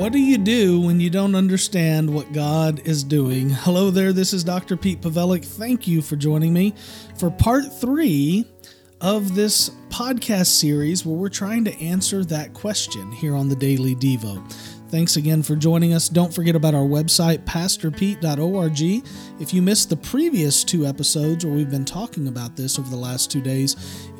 What do you do when you don't understand what God is doing? Hello there, this is Dr. Pete Pawelek. Thank you for joining me for part three of this podcast series where we're trying to answer that question here on the Daily Devo. Thanks again for joining us. Don't forget about our website, pastorpete.org. If you missed the previous two episodes where we've been talking about this over the last two days,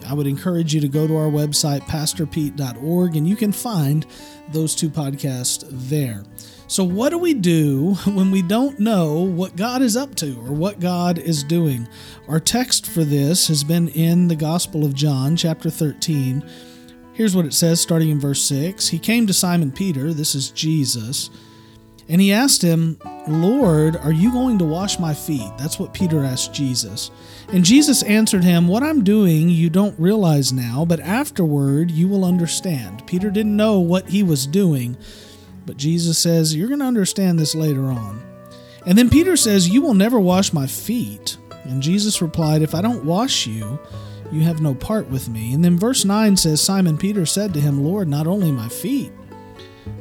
I would encourage you to go to our website, pastorpete.org, and you can find those two podcasts there. So, what do we do when we don't know what God is up to or what God is doing? Our text for this has been in the Gospel of John, chapter 13 Here's what it says starting in verse 6. He came to Simon Peter, this is Jesus, and he asked him, Lord, are you going to wash my feet? That's what Peter asked Jesus. And Jesus answered him, What I'm doing you don't realize now, but afterward you will understand. Peter didn't know what he was doing, but Jesus says, You're going to understand this later on. And then Peter says, You will never wash my feet. And Jesus replied, If I don't wash you, you have no part with me. And then verse 9 says, Simon Peter said to him, Lord, not only my feet,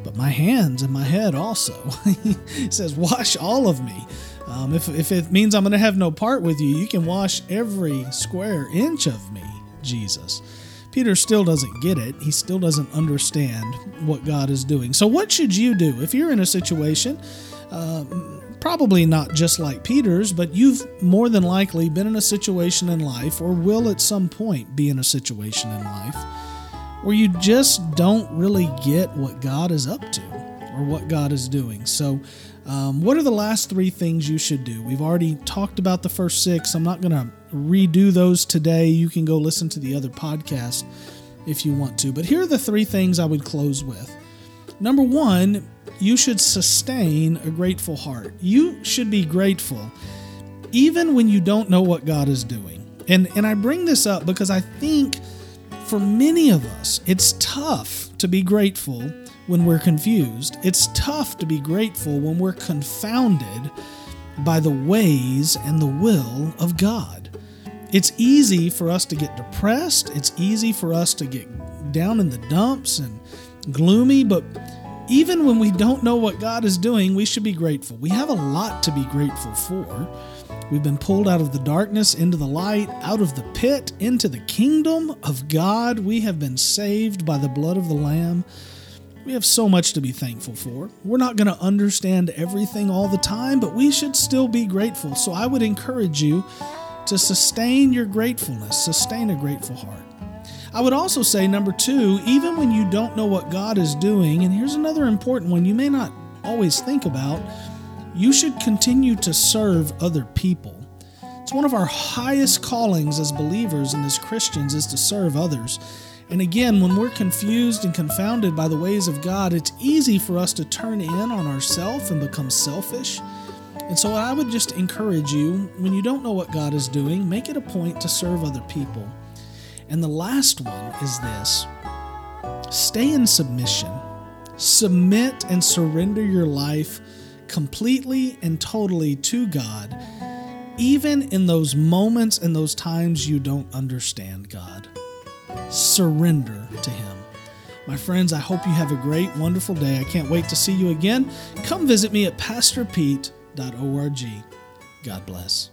but my hands and my head also. he says, Wash all of me. Um, if, if it means I'm going to have no part with you, you can wash every square inch of me, Jesus. Peter still doesn't get it. He still doesn't understand what God is doing. So, what should you do if you're in a situation? Uh, probably not just like Peter's, but you've more than likely been in a situation in life or will at some point be in a situation in life where you just don't really get what God is up to or what God is doing. So, um, what are the last three things you should do? We've already talked about the first six. I'm not going to redo those today. You can go listen to the other podcast if you want to. But here are the three things I would close with. Number one, you should sustain a grateful heart. You should be grateful even when you don't know what God is doing. And and I bring this up because I think for many of us, it's tough to be grateful when we're confused. It's tough to be grateful when we're confounded by the ways and the will of God. It's easy for us to get depressed. It's easy for us to get down in the dumps and gloomy, but even when we don't know what God is doing, we should be grateful. We have a lot to be grateful for. We've been pulled out of the darkness into the light, out of the pit into the kingdom of God. We have been saved by the blood of the Lamb. We have so much to be thankful for. We're not going to understand everything all the time, but we should still be grateful. So I would encourage you to sustain your gratefulness, sustain a grateful heart. I would also say, number two, even when you don't know what God is doing, and here's another important one you may not always think about, you should continue to serve other people. It's one of our highest callings as believers and as Christians is to serve others. And again, when we're confused and confounded by the ways of God, it's easy for us to turn in on ourselves and become selfish. And so I would just encourage you when you don't know what God is doing, make it a point to serve other people. And the last one is this stay in submission. Submit and surrender your life completely and totally to God, even in those moments and those times you don't understand God. Surrender to Him. My friends, I hope you have a great, wonderful day. I can't wait to see you again. Come visit me at pastorpete.org. God bless.